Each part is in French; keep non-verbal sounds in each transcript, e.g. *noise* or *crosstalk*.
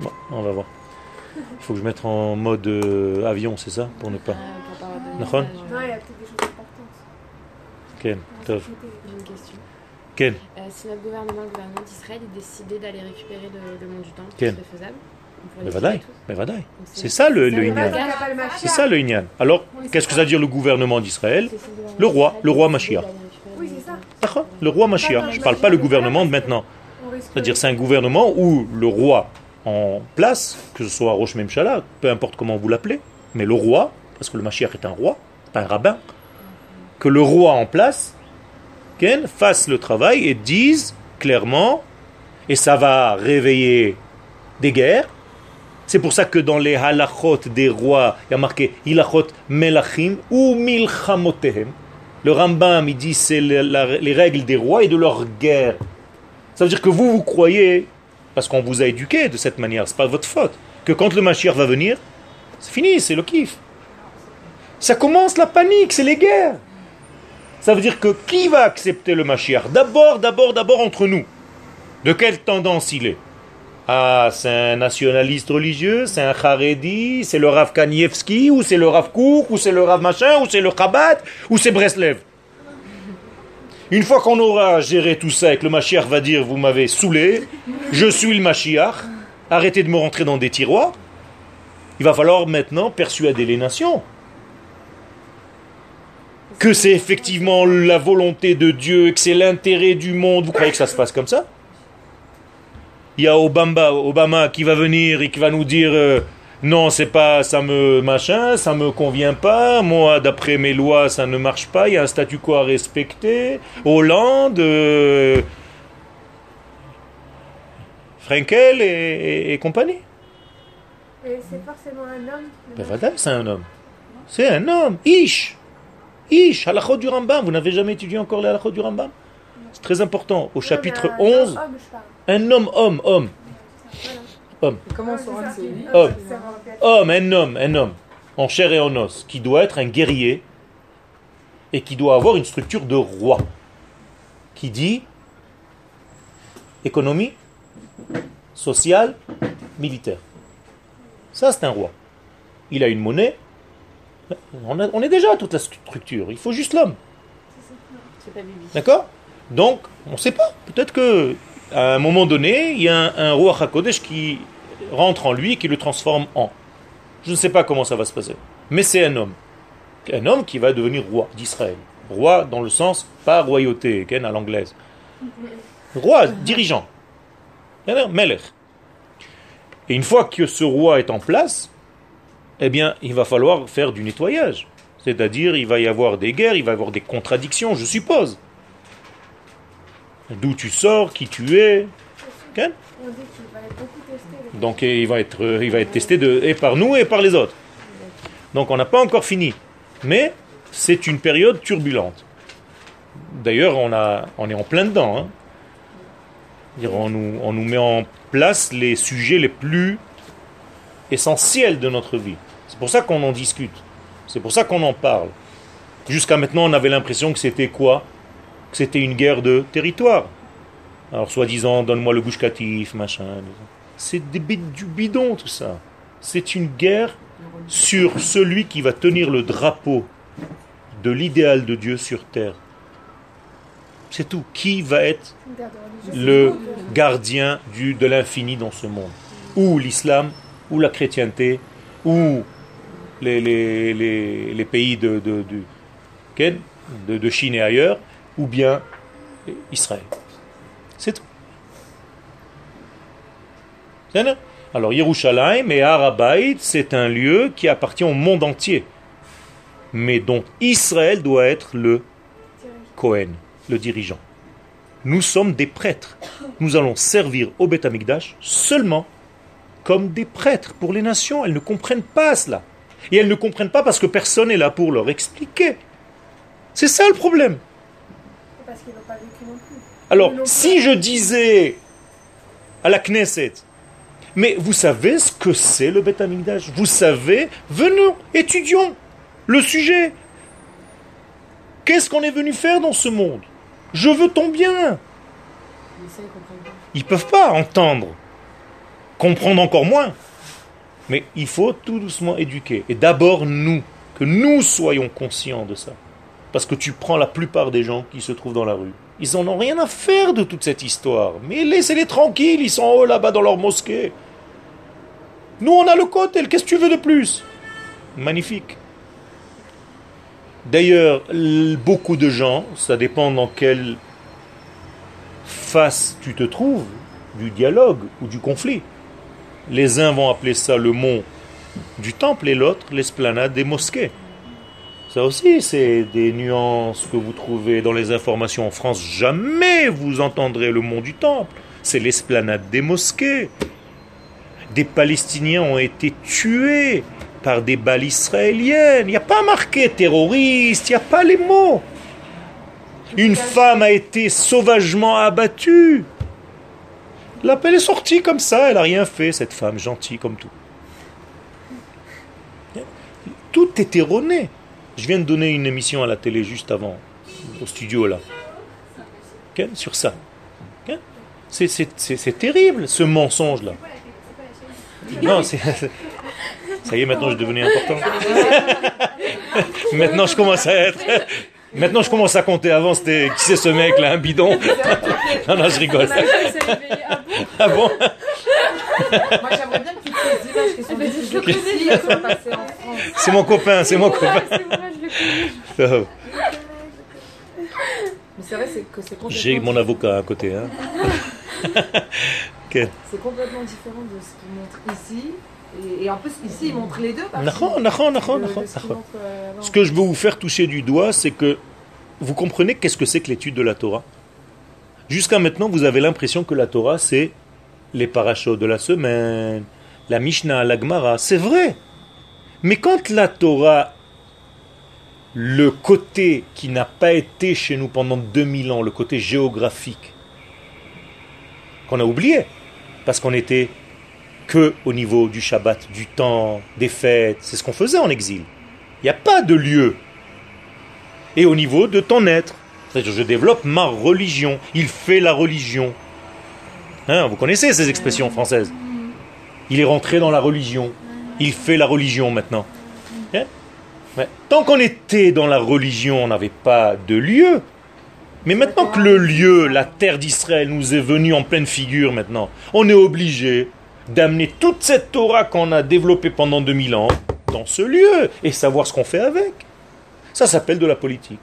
Bon, on va voir. Il faut que je mette en mode euh, avion, c'est ça Pour ne pas. Message. Non, il y a peut-être des choses importantes. Ken, Tov. J'ai une question. Ken, Euh, si notre gouvernement, le gouvernement d'Israël, il décidait d'aller récupérer le, le monde du temple, Quel ce serait faisable mais vadaï, mais vadaï. C'est ça le, le. C'est ça le Inyan. Alors, qu'est-ce que ça veut dire le gouvernement d'Israël? C'est Le roi, le roi Mashiach. Oui, le c'est ça. D'accord Le roi Mashiach. Je ne parle pas le gouvernement de maintenant. C'est-à-dire c'est un gouvernement où le roi en place, que ce soit Roche Memchala, peu importe comment vous l'appelez, mais le roi, parce que le Mashiach est un roi, pas un rabbin, que le roi en place, Ken, fasse le travail et dise clairement, et ça va réveiller des guerres. C'est pour ça que dans les halachot des rois, il y a marqué hilachot melachim ou milchamotehem. Le Rambam, il dit c'est les règles des rois et de leur guerre. Ça veut dire que vous, vous croyez, parce qu'on vous a éduqué de cette manière, c'est pas votre faute, que quand le Mashiach va venir, c'est fini, c'est le kiff. Ça commence la panique, c'est les guerres. Ça veut dire que qui va accepter le Mashiach? D'abord, d'abord, d'abord entre nous. De quelle tendance il est? Ah, c'est un nationaliste religieux, c'est un Haredi, c'est le Rav Kanievski, ou c'est le Rav Kouk, ou c'est le Rav machin, ou c'est le Chabad, ou c'est Breslev. Une fois qu'on aura géré tout ça et que le Mashiach va dire vous m'avez saoulé, je suis le Mashiach, arrêtez de me rentrer dans des tiroirs, il va falloir maintenant persuader les nations que c'est effectivement la volonté de Dieu, que c'est l'intérêt du monde. Vous croyez que ça se passe comme ça? Il y a Obama, Obama qui va venir et qui va nous dire euh, non, c'est pas ça me machin, ça me convient pas. Moi, d'après mes lois, ça ne marche pas. Il y a un statu quo à respecter. Hollande, euh, Frankel et, et- et compagnie. Et c'est forcément un homme. Ben voilà, c'est un homme. C'est un homme. Ish. Ish, halachot du Rambam. Vous n'avez jamais étudié encore les halachot du Rambam? C'est très important. Au chapitre Non, mais un 11, homme, je parle. un homme, homme, homme. Homme, Comment on Ouais, saura c'est que ça. c'est lui Homme. Un homme, un homme, un homme. En chair et en os. Qui doit être un guerrier. Et qui doit avoir une structure de roi. Qui dit économie, sociale, militaire. Ça, c'est un roi. Il a une monnaie. On, a- on est déjà à toute la structure. Il faut juste l'homme. C'est pas Bibi. D'accord? Donc, on ne sait pas. Peut-être que à un moment donné, il y a un, un roi Hakodesh qui rentre en lui et qui le transforme en. Je ne sais pas comment ça va se passer. Mais c'est un homme. Un homme qui va devenir roi d'Israël. Roi dans le sens, pas royauté, ken, à l'anglaise. Roi, dirigeant. Melech. Et une fois que ce roi est en place, eh bien, il va falloir faire du nettoyage. C'est-à-dire, il va y avoir des guerres, il va y avoir des contradictions, je suppose. D'où tu sors, qui tu es. Le- Donc il va être, euh, il va être testé de, et par nous et par les autres. Donc on n'a pas encore fini. Mais c'est une période turbulente. D'ailleurs, on, a, on est en plein dedans. hein. On, nous, on nous met en place les sujets les plus essentiels de notre vie. C'est pour ça qu'on en discute. C'est pour ça qu'on en parle. Jusqu'à maintenant, on avait l'impression que c'était quoi? C'était une guerre de territoire. Alors, soi-disant, donne-moi le bouche catif, machin. C'est du bidon, tout ça. C'est une guerre sur celui qui va tenir le drapeau de l'idéal de Dieu sur terre. C'est tout. Qui va être le gardien de l'infini dans ce monde? Ou l'islam, ou la chrétienté, ou les, pays de, de Chine et ailleurs, ou bien Israël. C'est tout. Alors Yerushalayim et Harabait, c'est un lieu qui appartient au monde entier. Mais dont Israël doit être le Cohen, le dirigeant. Nous sommes des prêtres. Nous allons servir au Beth seulement comme des prêtres pour les nations. Elles ne comprennent pas cela. Et elles ne comprennent pas parce que personne n'est là pour leur expliquer. C'est ça le problème. Parce qu'ils n'ont pas vécu non plus. Alors, si je disais à la Knesset, mais vous savez ce que c'est le Beth Vous savez? Venons, étudions le sujet. Qu'est-ce qu'on est venu faire dans ce monde? Je veux ton bien. Ils. Ils peuvent pas entendre. comprendre encore moins. Mais il faut tout doucement éduquer. Et d'abord nous, que nous soyons conscients de ça. Parce que tu prends la plupart des gens qui se trouvent dans la rue. Ils en ont rien à faire de toute cette histoire. Mais laissez-les tranquilles, ils sont en haut là-bas dans leur mosquée. Nous, on a le côté, qu'est-ce que tu veux de plus? Magnifique. D'ailleurs, beaucoup de gens, ça dépend dans quelle face tu te trouves, du dialogue ou du conflit. Les uns vont appeler ça le mont du temple et l'autre l'esplanade des mosquées. Ça aussi, c'est des nuances que vous trouvez dans les informations en France. Jamais vous entendrez le mont du temple. C'est l'esplanade des mosquées. Des Palestiniens ont été tués par des balles israéliennes. Il n'y a pas marqué terroriste, il n'y a pas les mots. Une femme a été sauvagement abattue. L'appel est sorti comme ça, elle n'a rien fait, cette femme, gentille comme tout. Tout est erroné. Je viens de donner une émission à la télé juste avant, au studio là, sur ça. C'est terrible ce mensonge là. Non, c'est. Ça y est, maintenant je devenais important. *laughs* maintenant je commence à être. Maintenant je commence à compter. Avant c'était qui c'est ce mec là, un bidon? *laughs* Non, non, je rigole. Ah bon? Moi j'aimerais bien que tu te images qui sont C'est mon copain, c'est mon copain. Mais c'est vrai que c'est J'ai mon avocat à côté. Hein. *laughs* *laughs* C'est complètement différent de ce qu'il montre ici. Et, en plus, ici, il montre les deux. Ce que je veux vous faire toucher du doigt, c'est que vous comprenez qu'est-ce que c'est que l'étude de la Torah Jusqu'à maintenant, vous avez l'impression que la Torah, c'est les parachutes de la semaine, la Mishnah, la Gemara. C'est vrai. Mais quand la Torah, le côté qui n'a pas été chez nous pendant 2000 ans, le côté géographique, qu'on a oublié, parce qu'on était que au niveau du Shabbat, du temps, des fêtes. C'est ce qu'on faisait en exil. Il n'y a pas de lieu. Et au niveau de ton être, je développe ma religion. Il fait la religion. Hein, vous connaissez ces expressions françaises? Il est rentré dans la religion. Il fait la religion maintenant. Hein? Tant qu'on était dans la religion, on n'avait pas de lieu. Mais maintenant que le lieu, la terre d'Israël, nous est venu en pleine figure maintenant, on est obligé d'amener toute cette Torah qu'on a développée pendant 2000 ans dans ce lieu et savoir ce qu'on fait avec. Ça s'appelle de la politique.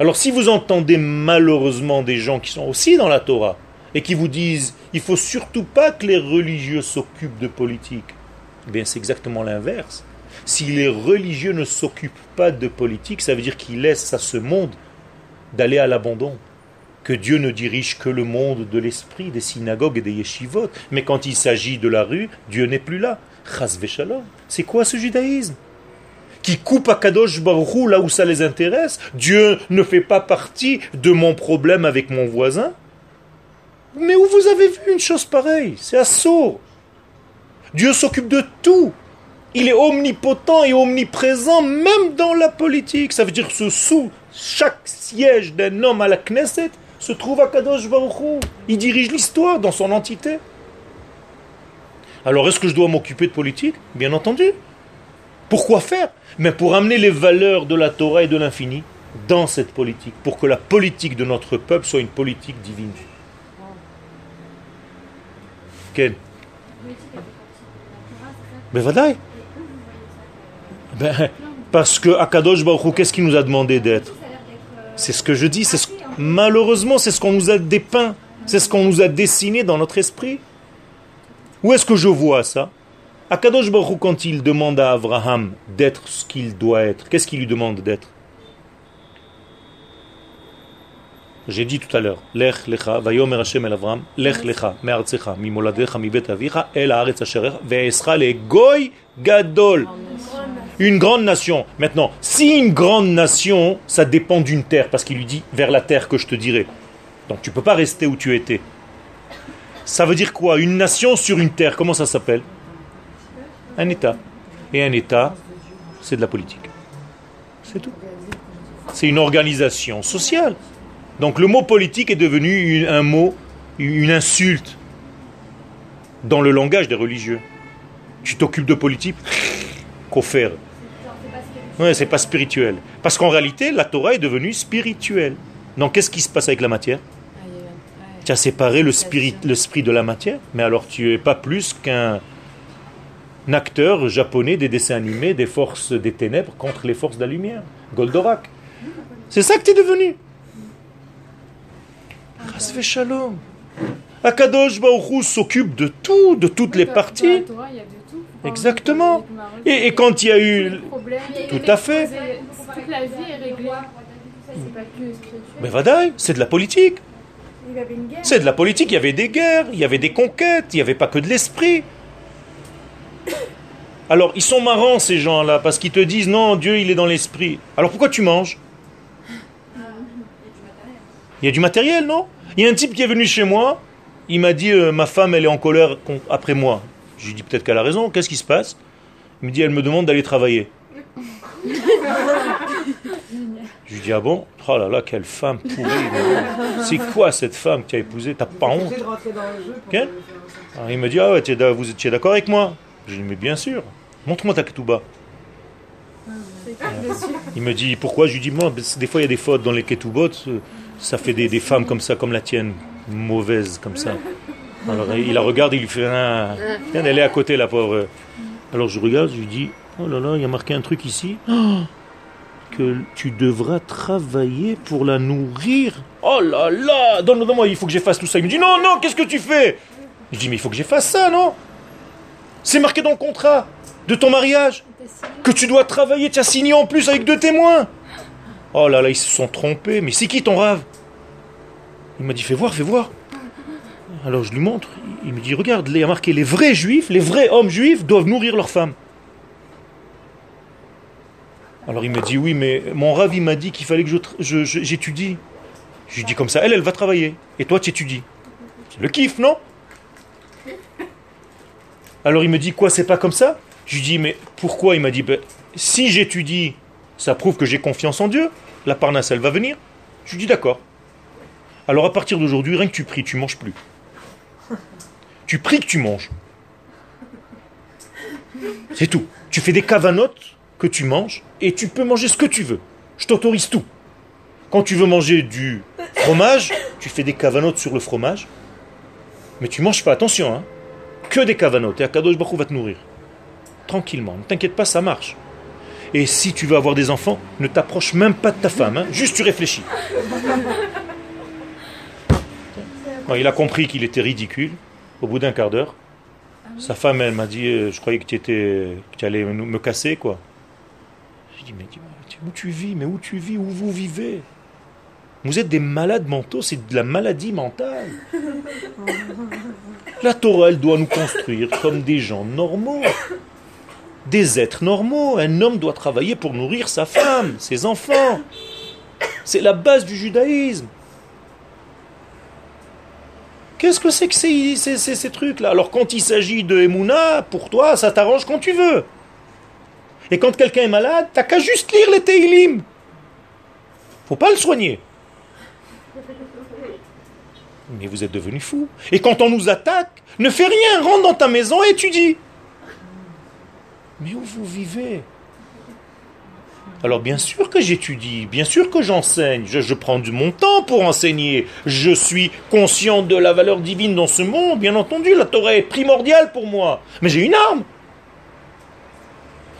Alors si vous entendez malheureusement des gens qui sont aussi dans la Torah et qui vous disent il faut surtout pas que les religieux s'occupent de politique, eh bien c'est exactement l'inverse. Si les religieux ne s'occupent pas de politique, ça veut dire qu'ils laissent à ce monde d'aller à l'abandon. Que Dieu ne dirige que le monde de l'esprit, des synagogues et des yeshivot. Mais quand il s'agit de la rue, Dieu n'est plus là. C'est quoi ce judaïsme? Qui coupe à Kadosh Baruch là où ça les intéresse? Dieu ne fait pas partie de mon problème avec mon voisin? Mais où vous avez vu une chose pareille? C'est assaut. Dieu s'occupe de tout. Il est omnipotent et omniprésent même dans la politique. Ça veut dire ce sous chaque siège d'un homme à la Knesset se trouve à Kadosh Baruch Il dirige l'histoire dans son entité. Alors est-ce que je dois m'occuper de politique? Bien entendu. Pourquoi faire? Mais pour amener les valeurs de la Torah et de l'infini dans cette politique, pour que la politique de notre peuple soit une politique divine. Quelle Ben, ben parce que Akadosh Baruch qu'est-ce qu'il nous a demandé d'être? C'est ce que je dis. Ce... Malheureusement, c'est ce qu'on nous a dépeint. C'est ce qu'on nous a dessiné dans notre esprit. Où est-ce que je vois ça? Akadosh Baruch quand il demande à Abraham d'être ce qu'il doit être, qu'est-ce qu'il lui demande d'être? J'ai dit tout à l'heure, Lech lecha, vayomer Hashem el Avram, Lech lecha, me'artzecha, mimoladecha, mibet avicha, el haaretz asherer, ve'esra le goy gadol. Une grande nation. Maintenant, si une grande nation, ça dépend d'une terre, parce qu'il lui dit vers la terre que je te dirai. Donc tu peux pas rester où tu étais. Ça veut dire quoi? Une nation sur une terre, comment ça s'appelle? Un État. Et un État, c'est de la politique. C'est tout. C'est une organisation sociale. Donc le mot politique est devenu un mot, une insulte. dans le langage des religieux. Tu t'occupes de politique? Faire Ouais, c'est pas spirituel. Parce qu'en réalité, la Torah est devenue spirituelle. Donc qu'est-ce qui se passe avec la matière Ah, il y a- ouais. Tu as séparé le spirit, l'esprit de la matière, mais alors tu es pas plus qu'un acteur japonais des dessins animés des forces des ténèbres contre les forces de la lumière. Goldorak. C'est ça que tu es devenu. Chas shalom. Akadosh Baruch s'occupe de tout, de toutes les parties. Exactement. Et, et quand il y a eu... Tout à fait. toute la vie est réglée. C'est pas que spirituel. Mais Vadaï, c'est de la politique. C'est de la politique, il y avait des guerres, il y avait des conquêtes, il n'y avait pas que de l'esprit. Alors, ils sont marrants ces gens-là, parce qu'ils te disent non, Dieu il est dans l'esprit. Alors pourquoi tu manges? Il y a du matériel, non? Il y a un type qui est venu chez moi, il m'a dit euh, ma femme elle est en colère après moi. Je lui dis peut-être qu'elle a raison, qu'est-ce qui se passe? Il me dit elle me demande d'aller travailler. *laughs* Je lui dis ah bon? Oh là là, quelle femme pourrie. C'est quoi cette femme que tu as épousée T'as pas honte alors il me dit, ah ouais, tu es vous étiez d'accord avec moi? Je lui dis, mais bien sûr. Montre-moi ta ketouba. Il me dit, pourquoi? Je lui dis, moi, des fois il y a des fautes dans les ketubot, euh, ça fait des, des femmes comme ça, comme la tienne, mauvaises comme ça. Alors il la regarde, il lui fait, ah, Tiens, elle est à côté, la pauvre. Alors je regarde, je lui dis, oh là là, il y a marqué un truc ici. Oh, que tu devras travailler pour la nourrir. Oh là là, donne-moi, donne-moi, il faut que j'efface tout ça. Il me dit, non, non, qu'est-ce que tu fais? Je dis, mais il faut que j'efface ça, non? C'est marqué dans le contrat de ton mariage que tu dois travailler. Tu as signé en plus avec deux témoins. Oh là là, ils se sont trompés. Mais c'est qui ton rave? Il m'a dit, fais voir, fais voir. Alors je lui montre. Il me dit, regarde, il y a marqué, les vrais juifs, les vrais hommes juifs doivent nourrir leurs femmes. Alors il me dit, oui, mais mon rave, il m'a dit qu'il fallait que j'étudie. Je lui dis comme ça, elle, elle va travailler. Et toi, tu étudies. C'est le kiff, non? Alors il me dit, quoi, c'est pas comme ça? Je lui dis, mais pourquoi? Il m'a dit, Ben, si j'étudie, ça prouve que j'ai confiance en Dieu. La parnasse, elle va venir. Je lui dis, d'accord. Alors à partir d'aujourd'hui, rien que tu pries, tu manges plus. Tu pries que tu manges. C'est tout. Tu fais des cavanotes que tu manges et tu peux manger ce que tu veux. Je t'autorise tout. Quand tu veux manger du fromage, tu fais des cavanotes sur le fromage. Mais tu manges pas, attention, hein. Que des cavanotes. Et Akadosh Baruch va te nourrir. Tranquillement. Ne t'inquiète pas, ça marche. Et si tu veux avoir des enfants, ne t'approche même pas de ta femme. hein. Juste tu réfléchis. Il a compris qu'il était ridicule. Au bout d'un quart d'heure, sa femme, elle m'a dit euh, Je croyais que tu, étais, que tu allais me casser, quoi. J'ai dit Mais où tu vis Mais où tu vis Où vous vivez? Vous êtes des malades mentaux, c'est de la maladie mentale. La Torah, elle doit nous construire comme des gens normaux. Des êtres normaux. Un homme doit travailler pour nourrir sa femme, ses enfants. C'est la base du judaïsme. Qu'est-ce que c'est que ces, ces- ces- trucs-là? Alors quand il s'agit de Emouna, pour toi, ça t'arrange quand tu veux. Et quand quelqu'un est malade, t'as qu'à juste lire les Teilim. Faut pas le soigner. Mais vous êtes devenus fous. Et quand on nous attaque, ne fais rien, rentre dans ta maison et étudie. Mais où vous vivez? Alors bien sûr que j'étudie, bien sûr que j'enseigne, je, je prends du mon temps pour enseigner, je suis conscient de la valeur divine dans ce monde, bien entendu, la Torah est primordiale pour moi, mais j'ai une arme.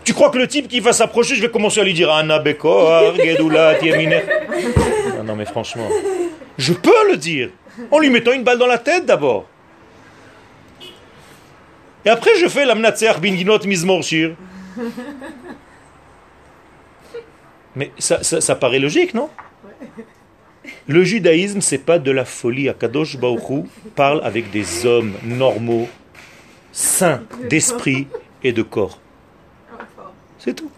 Tu crois que le type qui va s'approcher, je vais commencer à lui dire Anna Bekor, Gedula, Tiemine *laughs* Non, non, mais franchement, je peux le dire, en lui mettant une balle dans la tête d'abord. Et après, je fais la mnatser binginot mizmorshir. Mais ça, ça, paraît logique, non? Le judaïsme, c'est pas de la folie. Akadosh Hu parle avec des hommes normaux, sains d'esprit et de corps. C'est tout.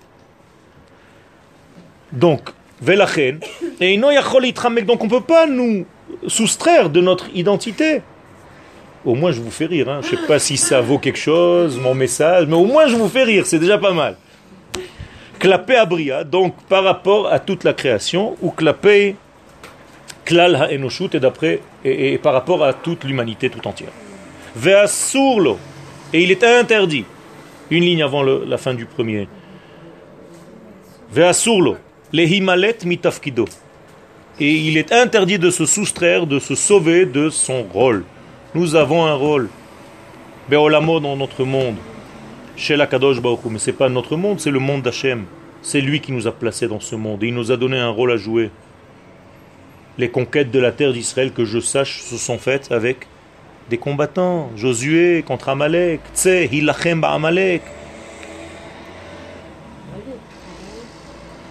Donc, Velachen, et yitramek, donc on ne peut pas nous soustraire de notre identité. Au moins je vous fais rire, hein. je ne sais pas si ça vaut quelque chose, mon message, mais au moins je vous fais rire, c'est déjà pas mal. Klapé abria, donc par rapport à toute la création, ou klapé klal ha'enoshut, et d'après, et, par rapport à toute l'humanité tout entière. Ve'asurlo. Et il est interdit. Une ligne avant la fin du premier. Ve'asurlo. Lehimalet mitafkido. Et il est interdit de se soustraire, de se sauver de son rôle. Nous avons un rôle. Be'olamo dans notre monde. Chez la Kadosh Baruch. Mais ce n'est pas notre monde, c'est le monde d'Hachem. C'est lui qui nous a placés dans ce monde. Et il nous a donné un rôle à jouer. Les conquêtes de la terre d'Israël, que je sache, se sont faites avec des combattants. Josué contre Amalek. Tse, Hilachem Amalek.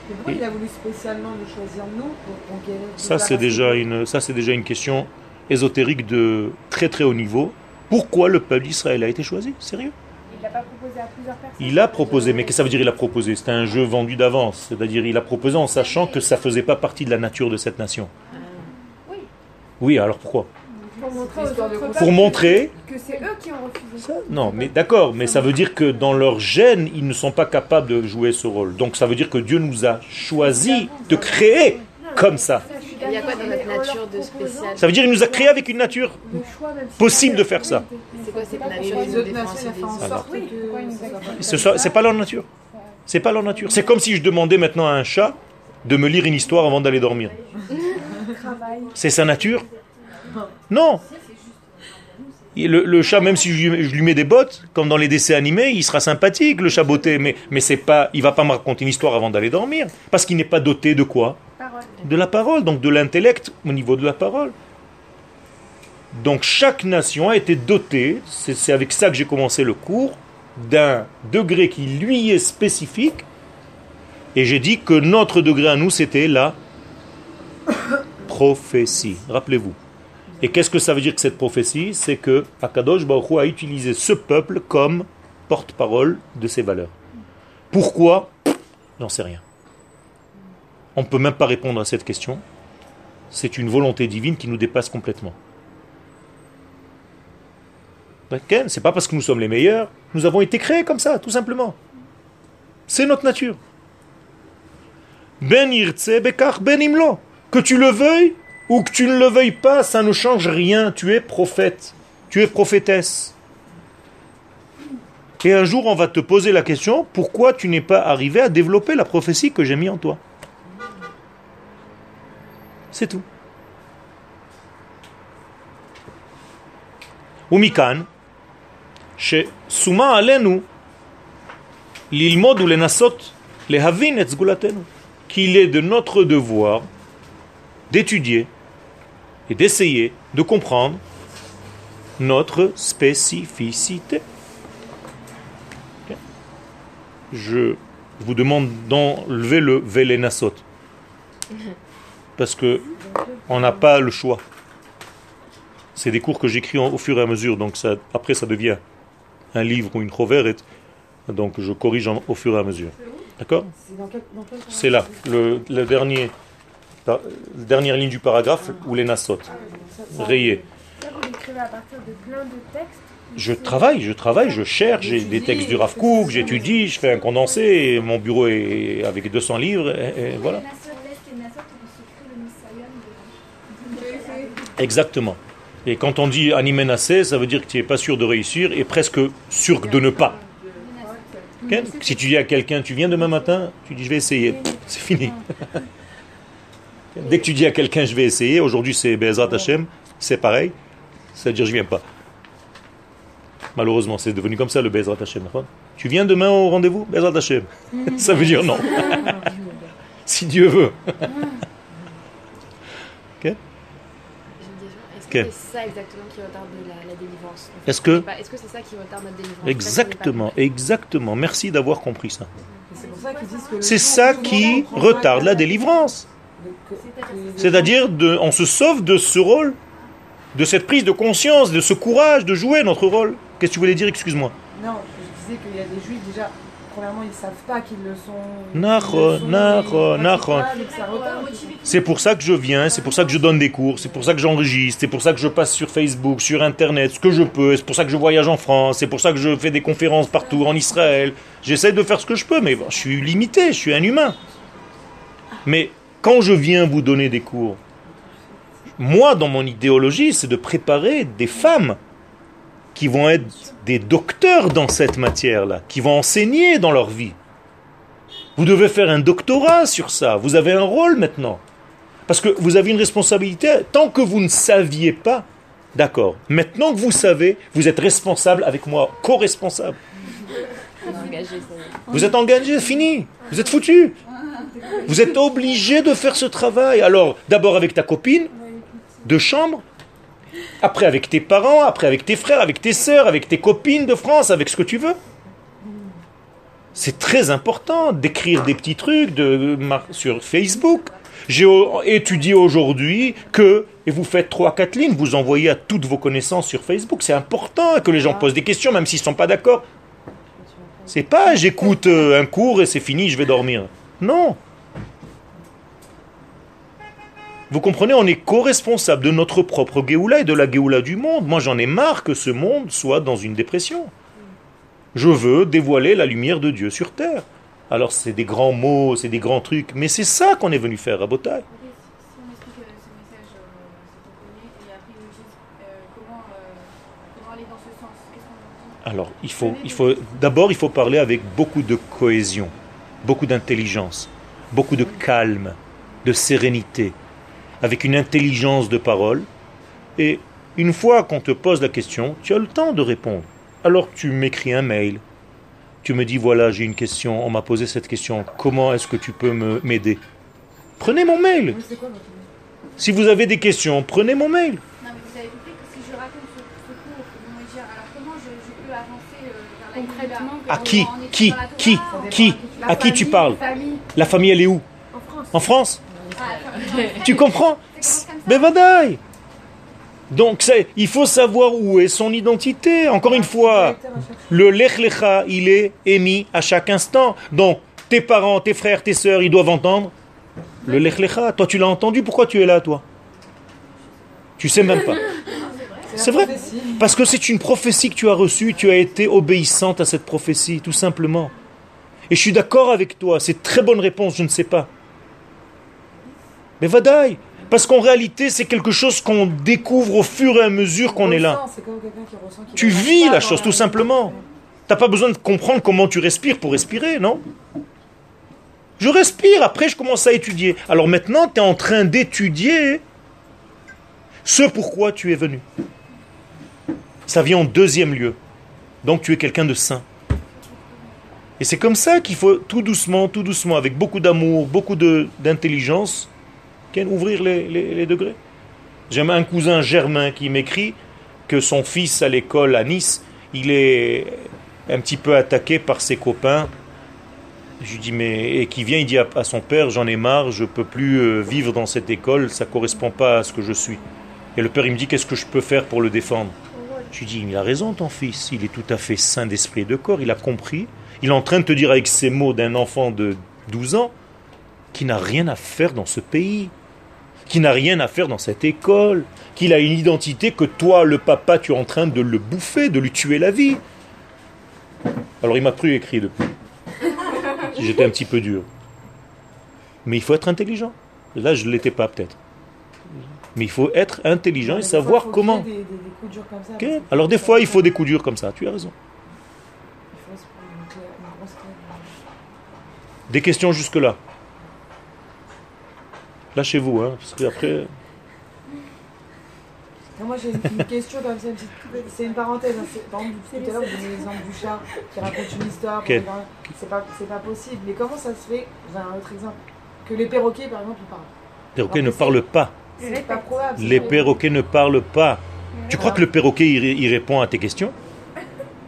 Pourquoi il a voulu spécialement nous choisir nous pour conquérir Ça, c'est déjà, une, ça, c'est déjà une question ésotérique de très très haut niveau. Pourquoi le peuple d'Israël a été choisi? Sérieux? Il l'a pas proposé à plusieurs personnes. Il a proposé, mais qu'est-ce que ça veut dire il a proposé? C'était un jeu vendu d'avance. C'est-à-dire il a proposé en sachant que ça faisait pas partie de la nature de cette nation. Oui. Oui, alors pourquoi? Pour montrer aux Pour que c'est eux qui ont refusé. Ça, non, mais d'accord, mais ça veut dire que dans leur gène, ils ne sont pas capables de jouer ce rôle. Donc ça veut dire que Dieu nous a choisi de créer comme ça. Il y a quoi dans notre nature de spécial Ça veut dire qu'il nous a créé avec une nature possible de faire ça. C'est nature autres nations, en sorte Oui, que pas C'est leur nature. C'est pas leur nature. C'est comme si je demandais maintenant à un chat de me lire une histoire avant d'aller dormir. C'est sa nature Non. Le, le chat, même si je lui, je lui mets des bottes, comme dans les dessins animés, il sera sympathique, le chat botté, mais, mais c'est pas, il va pas me raconter une histoire avant d'aller dormir, parce qu'il n'est pas doté de quoi? Parole. De la parole, donc de l'intellect au niveau de la parole. Donc chaque nation a été dotée, c'est avec ça que j'ai commencé le cours, d'un degré qui lui est spécifique, et j'ai dit que notre degré à nous, c'était la prophétie. Rappelez-vous. Et qu'est-ce que ça veut dire que cette prophétie? C'est que Akadosh Baruch a utilisé ce peuple comme porte-parole de ses valeurs. Pourquoi? J'en sais rien. On ne peut même pas répondre à cette question. C'est une volonté divine qui nous dépasse complètement c'est pas parce que nous sommes les meilleurs, nous avons été créés comme ça, tout simplement. C'est notre nature. Ben bekach ben imlo. Que tu le veuilles ou que tu ne le veuilles pas, ça ne change rien. Tu es prophète, tu es prophétesse. Et un jour, on va te poser la question pourquoi tu n'es pas arrivé à développer la prophétie que j'ai mis en toi? C'est tout. Oumikan ששומה עלינו ללמוד ולנסות להבין את סגולתנו. Qu'il est de notre devoir d'étudier et d'essayer de comprendre notre spécificité. Ok. Je vous demande d'enlever le velenasot. Parce que on n'a pas le choix. C'est des cours que j'écris en- au fur et à mesure, donc ça, après ça devient un livre ou une choveret, donc je corrige en- au fur et à mesure. D'accord C'est là, le, le dernier, la dernière ligne du paragraphe, ou les nasot, rayé. Ça, vous l'écrivez à partir de plein de textes. Je travaille, je travaille, je cherche, j'ai des textes du Rav Kook, j'étudie, je fais un condensé, et mon bureau est avec 200 livres, et, et voilà. Exactement. Et quand on dit animé nassé, ça veut dire que tu n'es pas sûr de réussir et presque sûr de ne pas. Si tu dis à quelqu'un, tu viens demain matin, tu dis je vais essayer, c'est fini. *laughs* Dès que tu dis à quelqu'un je vais essayer, aujourd'hui c'est Bezrat Hashem, c'est pareil, c'est-à-dire je viens pas. Malheureusement, c'est devenu comme ça le Bezrat Hashem. Tu viens demain au rendez-vous? Bezrat Hashem. *laughs* Ça veut dire non. *laughs* si Dieu veut. J'ai une c'est ça exactement qui retarde la, la délivrance en fait Est-ce que- c'est ça qui retarde notre délivrance? Exactement, exactement. Merci d'avoir compris ça. C'est ça ça qui retarde la délivrance. C'est-à-dire, on se sauve de ce rôle, de cette prise de conscience, de ce courage de jouer notre rôle. Qu'est-ce que tu voulais dire? Excuse-moi. Non, je disais qu'il y a des juifs déjà, premièrement, ils savent pas qu'ils le sont. C'est pour ça que je viens, c'est pour ça que je donne des cours, c'est pour ça que j'enregistre, c'est pour ça que je passe sur Facebook, sur Internet, ce que je peux, c'est pour ça que je voyage en France, c'est pour ça que je fais des conférences partout en Israël. J'essaie de faire ce que je peux, mais bon, je suis limité, je suis un humain. Mais quand je viens vous donner des cours, moi, dans mon idéologie, c'est de préparer des femmes qui vont être des docteurs dans cette matière-là, qui vont enseigner dans leur vie. Vous devez faire un doctorat sur ça. Vous avez un rôle maintenant. Parce que vous avez une responsabilité. Tant que vous ne saviez pas, d'accord. Maintenant que vous savez, vous êtes responsable avec moi, co-responsable. Vous êtes engagé, fini. Vous êtes foutu. Vous êtes obligé de faire ce travail. Alors, d'abord avec ta copine de chambre, après avec tes parents, après avec tes frères, avec tes sœurs, avec tes copines de France, avec ce que tu veux. C'est très important d'écrire des petits trucs de, sur Facebook. J'ai étudié aujourd'hui que, et vous faites trois, quatre lignes, vous envoyez à toutes vos connaissances sur Facebook. C'est important que les gens posent des questions, même s'ils ne sont pas d'accord. C'est pas j'écoute euh, un cours et c'est fini, je vais dormir. Non. Vous comprenez, on est co-responsable de notre propre Géoula et de la Géoula du monde. Moi, j'en ai marre que ce monde soit dans une dépression. Je veux dévoiler la lumière de Dieu sur terre. Alors, c'est des grands mots, c'est des grands trucs, mais c'est ça qu'on est venu faire à Botaï. Euh, euh, euh, Alors, il faut, il faut, d'abord, il faut parler avec beaucoup de cohésion, beaucoup d'intelligence, beaucoup de calme, de sérénité, avec une intelligence de parole. Et une fois qu'on te pose la question, tu as le temps de répondre. Alors, tu m'écris un mail. Tu me dis, voilà, j'ai une question, on m'a posé cette question, comment est-ce que tu peux me- m'aider? Prenez mon mail. Quoi Si vous avez des questions, prenez mon mail. Non, mais vous avez compris que si je raconte ce, ce cours, comment il gère, alors comment je, je peux avancer euh, vers la Concrètement, Géoula À qui? Qui? Qui? Qui? À qui tu parles? famille, La famille, elle est où? En France. En France? Ah, Tu comprends Ben vadaï. Donc il faut savoir où est son identité. Encore une fois, le lech lecha, il est émis à chaque instant. Donc tes parents, tes frères, tes sœurs, ils doivent entendre le lech lecha. Toi tu l'as entendu, pourquoi tu es là toi? Tu sais même pas. C'est vrai. Parce que c'est une prophétie que tu as reçue, tu as été obéissante à cette prophétie, tout simplement. Et je suis d'accord avec toi, c'est très bonne réponse, je ne sais pas. Mais vadaï, parce qu'en réalité, c'est quelque chose qu'on découvre au fur et à mesure qu'on est là. Comme qui ressent Tu vis la chose, tout simplement. T'as pas besoin de comprendre comment tu respires pour respirer, non? Je respire, après je commence à étudier. Alors maintenant, tu es en train d'étudier ce pourquoi tu es venu. Ça vient en deuxième lieu. Donc tu es quelqu'un de saint. Et c'est comme ça qu'il faut tout doucement, tout doucement, avec beaucoup d'amour, beaucoup d'intelligence, ouvrir les, degrés. J'ai un cousin germain qui m'écrit que son fils à l'école à Nice, il est un petit peu attaqué par ses copains. Je lui dis, mais, et qui vient, il dit à, son père, j'en ai marre, je peux plus euh, vivre dans cette école, ça correspond pas à ce que je suis. Et le père, il me dit, qu'est-ce que je peux faire pour le défendre? Je lui dis, il a raison, ton fils, il est tout à fait sain d'esprit et de corps, il a compris. Il est en train de te dire avec ces mots d'un enfant de 12 ans, qui n'a rien à faire dans ce pays, qui n'a rien à faire dans cette école, qu'il a une identité que toi, le papa, tu es en train de le bouffer, de lui tuer la vie. Alors il m'a cru écrit depuis. *laughs* J'étais un petit peu dur. Mais il faut être intelligent. Là, je ne l'étais pas peut-être. Mais il faut être intelligent et savoir comment. qu'il y ait Des, des- des coups durs comme ça. Ok parce que Alors des fois, il faut des coups durs comme ça. Tu as raison. Il faut se prendre une clé- une grosse clé. Des questions jusque-là. Lâchez-vous, hein, parce que après. Et Moi j'ai une, question comme ça, c'est une parenthèse. hein, c'est- Par exemple, tout à l'heure vous donnez l'exemple du chat qui raconte une histoire. regarder. C'est pas, possible. Mais comment ça se fait J'ai un autre exemple. Que les perroquets par exemple ils parlent? Les perroquets ne parlent pas. C'est pas probable. Les perroquets ne parlent pas. Tu crois que le perroquet, il répond à tes questions?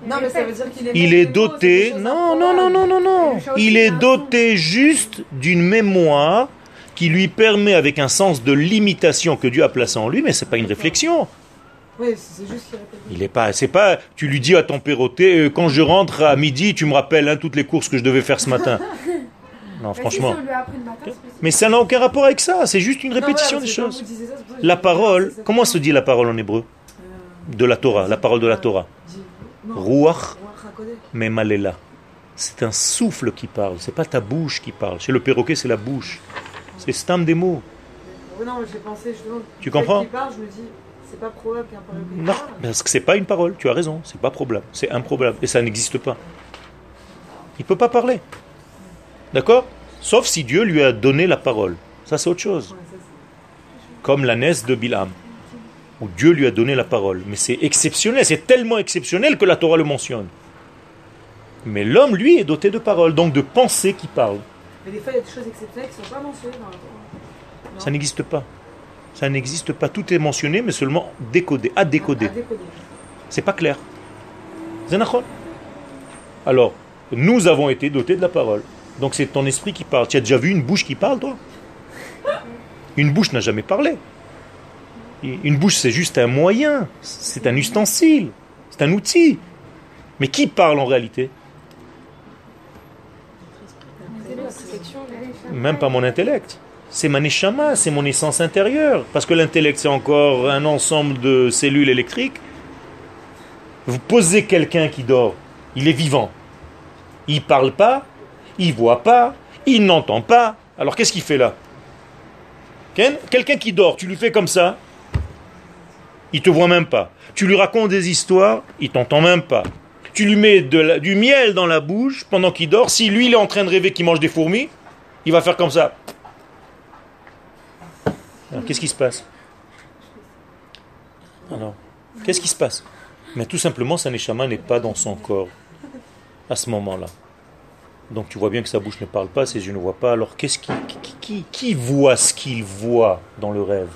Non mais ça veut dire qu'il est. Il est doté, non, non, non, non, non, non. Il est doté juste d'une mémoire qui lui permet, avec un sens de limitation que Dieu a placé en lui, mais c'est pas une réflexion. Oui, c'est juste qu'il. Il est pas, c'est pas, tu lui dis à ton perroquet, euh, quand je rentre à midi, tu me rappelles hein, toutes les courses que je devais faire ce matin. *laughs* Non, Mais franchement. Si matin. Mais ça n'a aucun rapport avec ça, c'est juste une Non, voilà, répétition des choses. ça, La parole, comment se dit la parole en hébreu Euh, De la Torah, la parole de la Torah. non, Ruach mais malela. C'est un souffle qui parle, c'est pas ta bouche qui parle. Chez le perroquet, c'est la bouche. C'est stam des mots. Oui, non, mais j'ai pensé justement. Tu comprends qu'il parle, je me dis, c'est pas probable qu'un parole Non, parce que c'est pas une parole, tu as raison, c'est pas probable, c'est improbable, et ça n'existe pas. Il ne peut pas parler. D'accord? Sauf si Dieu lui a donné la parole. Ça, c'est autre chose. Comme la naisse de Bilam, où Dieu lui a donné la parole. Mais c'est exceptionnel, c'est tellement exceptionnel que la Torah le mentionne. Mais l'homme, lui, est doté de parole, donc de pensée qui parle. Mais des fois, il y a des choses exceptionnelles qui ne sont pas mentionnées dans la Torah. Non Ça n'existe pas. Ça n'existe pas. Tout est mentionné, mais seulement décodé, à décoder. C'est pas clair. Alors, nous avons été dotés de la parole. Donc c'est ton esprit qui parle. Tu as déjà vu une bouche qui parle, toi? Une bouche n'a jamais parlé. Une bouche, c'est juste un moyen. C'est un ustensile. C'est un outil. Mais qui parle en réalité? Même pas mon intellect. C'est ma neshama, c'est mon essence intérieure. Parce que l'intellect, c'est encore un ensemble de cellules électriques. Vous posez quelqu'un qui dort, il est vivant. Il parle pas, il voit pas, il n'entend pas. Alors qu'est-ce qu'il fait là? Quelqu'un qui dort, tu lui fais comme ça, il te voit même pas. Tu lui racontes des histoires, il t'entend même pas. Tu lui mets du miel dans la bouche pendant qu'il dort. Si lui il est en train de rêver qu'il mange des fourmis, il va faire comme ça. Alors, qu'est-ce qui se passe? Alors, qu'est-ce qui se passe? Mais tout simplement, sa n'est pas dans son corps à ce moment-là. Donc tu vois bien que sa bouche ne parle pas, ses yeux ne voient pas. Alors qu'est-ce qui, voit ce qu'il voit dans le rêve?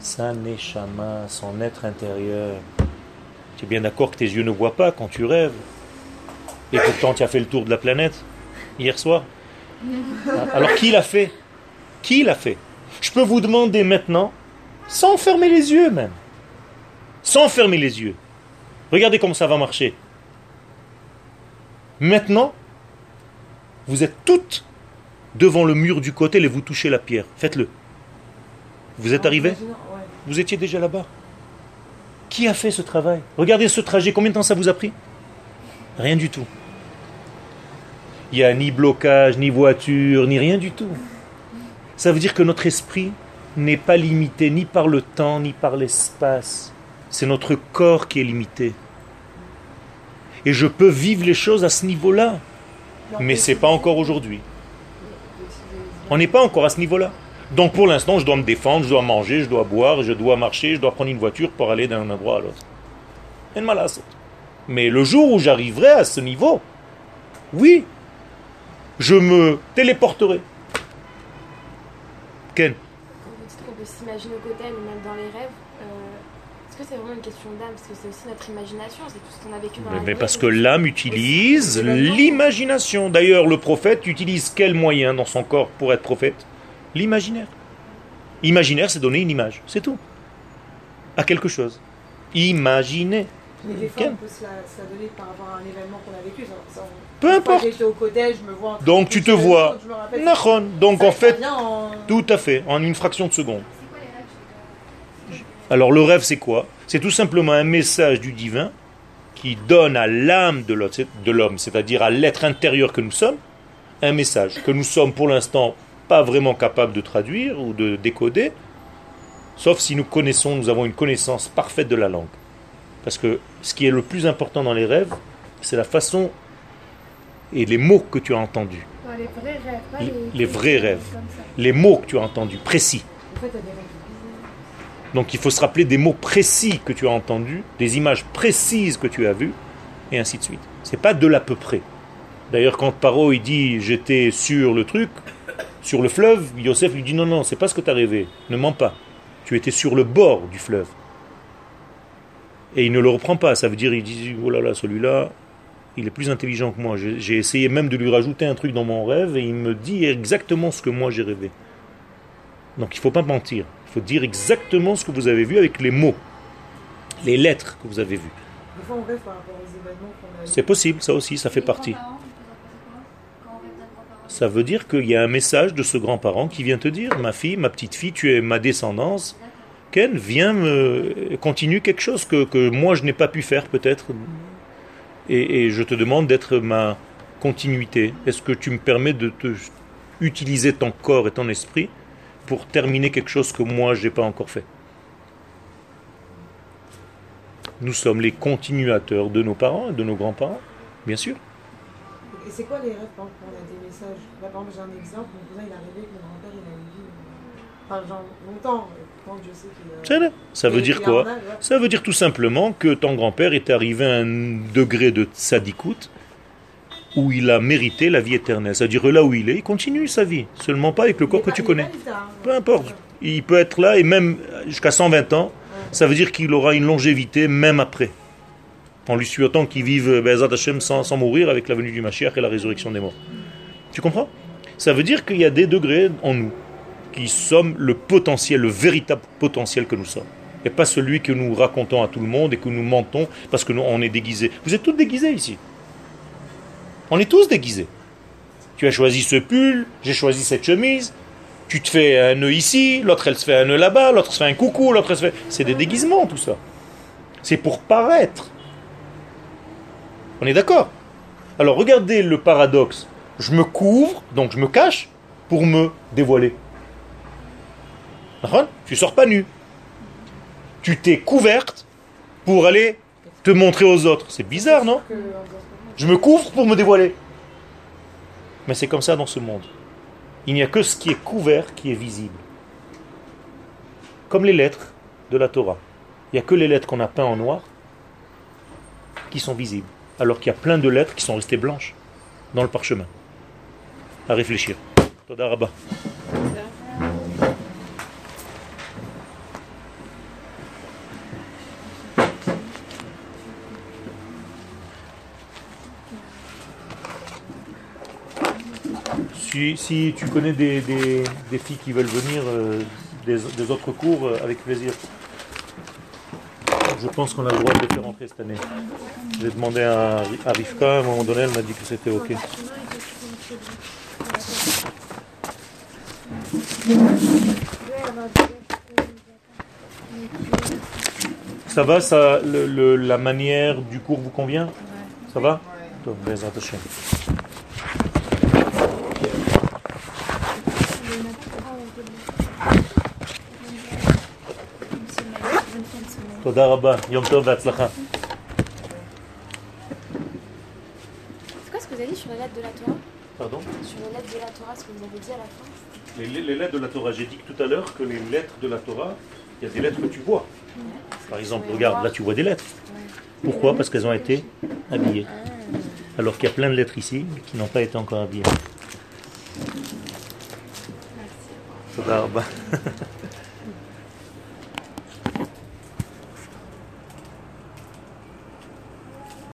Sa son être intérieur. Tu es bien d'accord que tes yeux ne voient pas quand tu rêves. Et pourtant tu as fait le tour de la planète hier soir. Alors qui l'a fait? Qui l'a fait? Je peux vous demander maintenant, sans fermer les yeux même, sans fermer les yeux, regardez comment ça va marcher. Maintenant, vous êtes toutes devant le mur du côté et vous touchez la pierre. Faites-le. Vous êtes arrivé Imaginons- ouais. Vous étiez déjà là-bas? Qui a fait ce travail? Regardez ce trajet, combien de temps ça vous a pris? Rien du tout. Il n'y a ni blocage, ni voiture, ni rien du tout. Ça veut dire que notre esprit n'est pas limité ni par le temps, ni par l'espace. C'est notre corps qui est limité. Et je peux vivre les choses à ce niveau-là. Mais c'est pas encore aujourd'hui. On n'est pas encore à ce niveau-là. Donc pour l'instant, je dois me défendre, je dois manger, je dois boire, je dois marcher, je dois prendre une voiture pour aller d'un endroit à l'autre. Mais le jour où j'arriverai à ce niveau, oui, je me téléporterai. Ken vous dites qu'on peut s'imaginer au côté, mais même dans les rêves, euh, est-ce que c'est vraiment une question d'âme? Parce que c'est aussi notre imagination, c'est tout ce qu'on a vécu dans la Mais nuit, parce que l'âme utilise l'imagination. D'ailleurs, le prophète utilise quel moyen dans son corps pour être prophète? L'imaginaire. Imaginaire, c'est donner une image, c'est tout. À quelque chose. Imaginer. Mais des fois, Ken. on peut se la, se la donner par rapport à un événement qu'on a vécu. Ça, ça, Peu importe. J'étais au collège, je me vois. en train Donc de tu te vois. Nahon. Donc Ça, en fait, en- tout à fait, en une fraction de seconde. C'est quoi les rêves Alors le rêve, c'est quoi? C'est tout simplement un message du divin qui donne à l'âme de l'homme, c'est-à-dire à l'être intérieur que nous sommes, un message que nous sommes pour l'instant pas vraiment capables de traduire ou de décoder, sauf si nous connaissons, nous avons une connaissance parfaite de la langue. Parce que ce qui est le plus important dans les rêves, c'est la façon et les mots que tu as entendus. Les vrais rêves, pas Les- les, les vrais rêves. Comme ça. Les mots que tu as entendus, précis. Donc il faut se rappeler des mots précis que tu as entendus, des images précises que tu as vues, et ainsi de suite. C'est pas de l'à peu près. D'ailleurs, quand Paro il dit j'étais sur le truc, sur le fleuve, Yosef lui dit non, non, c'est pas ce que tu as rêvé, ne mens pas. Tu étais sur le bord du fleuve. Et il ne le reprend pas, ça veut dire il dit oh là là, celui-là, il est plus intelligent que moi. J'ai essayé même de lui rajouter un truc dans mon rêve et il me dit exactement ce que moi j'ai rêvé. Donc il ne faut pas mentir. Il faut dire exactement ce que vous avez vu avec les mots, les lettres que vous avez vues. C'est possible, ça aussi, ça fait partie. grands-parents, ça représente quoi Quand on rêve d'un grand-parent Ça veut dire qu'il y a un message de ce grand-parent qui vient te dire, ma fille, ma petite fille, tu es ma descendance. Ken, viens me continue quelque chose que, moi je n'ai pas pu faire peut-être. Et, et je te demande d'être ma continuité. Est-ce que tu me permets de te utiliser ton corps et ton esprit pour terminer quelque chose que moi je n'ai pas encore fait? Nous sommes les continuateurs de nos parents et de nos grands-parents, bien sûr. Et c'est quoi les rêves quand on a des messages? Là, par exemple, j'ai un exemple, mon cousin il est arrivé que mon grand-père il a une vie. Enfin, genre longtemps, quand je sais qu'il. euh, Ça, veut dire quoi? âge, ouais. Ça veut dire tout simplement que ton grand-père est arrivé à un degré de sadikout où il a mérité la vie éternelle. C'est-à-dire que là où il est, il continue sa vie, seulement pas avec le corps que pas- tu connais. bizarre. Peu importe. Il peut être là et même jusqu'à 120 ans, ça veut dire qu'il aura une longévité même après. En lui souhaitant qu'il vive Be'ezat Hashem sans, sans mourir avec la venue du Mashiach et la résurrection des morts. Tu comprends? Ça veut dire qu'il y a des degrés en nous qui sommes le potentiel, le véritable potentiel que nous sommes. Et pas celui que nous racontons à tout le monde et que nous mentons parce que nous on est déguisés. Vous êtes tous déguisés ici. On est tous déguisés. Tu as choisi ce pull, j'ai choisi cette chemise, tu te fais un nœud ici, l'autre elle se fait un nœud là-bas, l'autre se fait un coucou, l'autre elle se fait... C'est des déguisements tout ça. C'est pour paraître. On est d'accord Alors regardez le paradoxe. Je me couvre, donc je me cache, pour me dévoiler. Tu sors pas nu. Tu t'es couverte pour aller te montrer aux autres. C'est bizarre, non? Je me couvre pour me dévoiler. Mais c'est comme ça dans ce monde. Il n'y a que ce qui est couvert qui est visible. Comme les lettres de la Torah. Il n'y a que les lettres qu'on a peintes en noir qui sont visibles. Alors qu'il y a plein de lettres qui sont restées blanches dans le parchemin. À réfléchir. Toda Rabba. Si, si tu connais des, des- des filles qui veulent venir euh, des, des autres cours, euh, avec plaisir. Je pense qu'on a le droit de les faire rentrer cette année. J'ai demandé à, à Rivka, à un moment donné, elle m'a dit que c'était OK. Ça va, ça, le- le- la manière du cours vous convient? Ça va Donc, Bezrat Hashem. Toda Rabba, Yom Tov Vatzlacha. C'est quoi ce que vous avez dit sur les lettres de la Torah Pardon Sur les lettres de la Torah, ce que vous avez dit à la fin les, lettres de la Torah, j'ai dit tout à l'heure que les lettres de la Torah, il y a des lettres que tu vois. Par exemple, regarde, là tu vois des lettres. Pourquoi Parce qu'elles ont été habillées. Alors qu'il y a plein de lettres ici qui n'ont pas été encore habillées. Rabba. *laughs*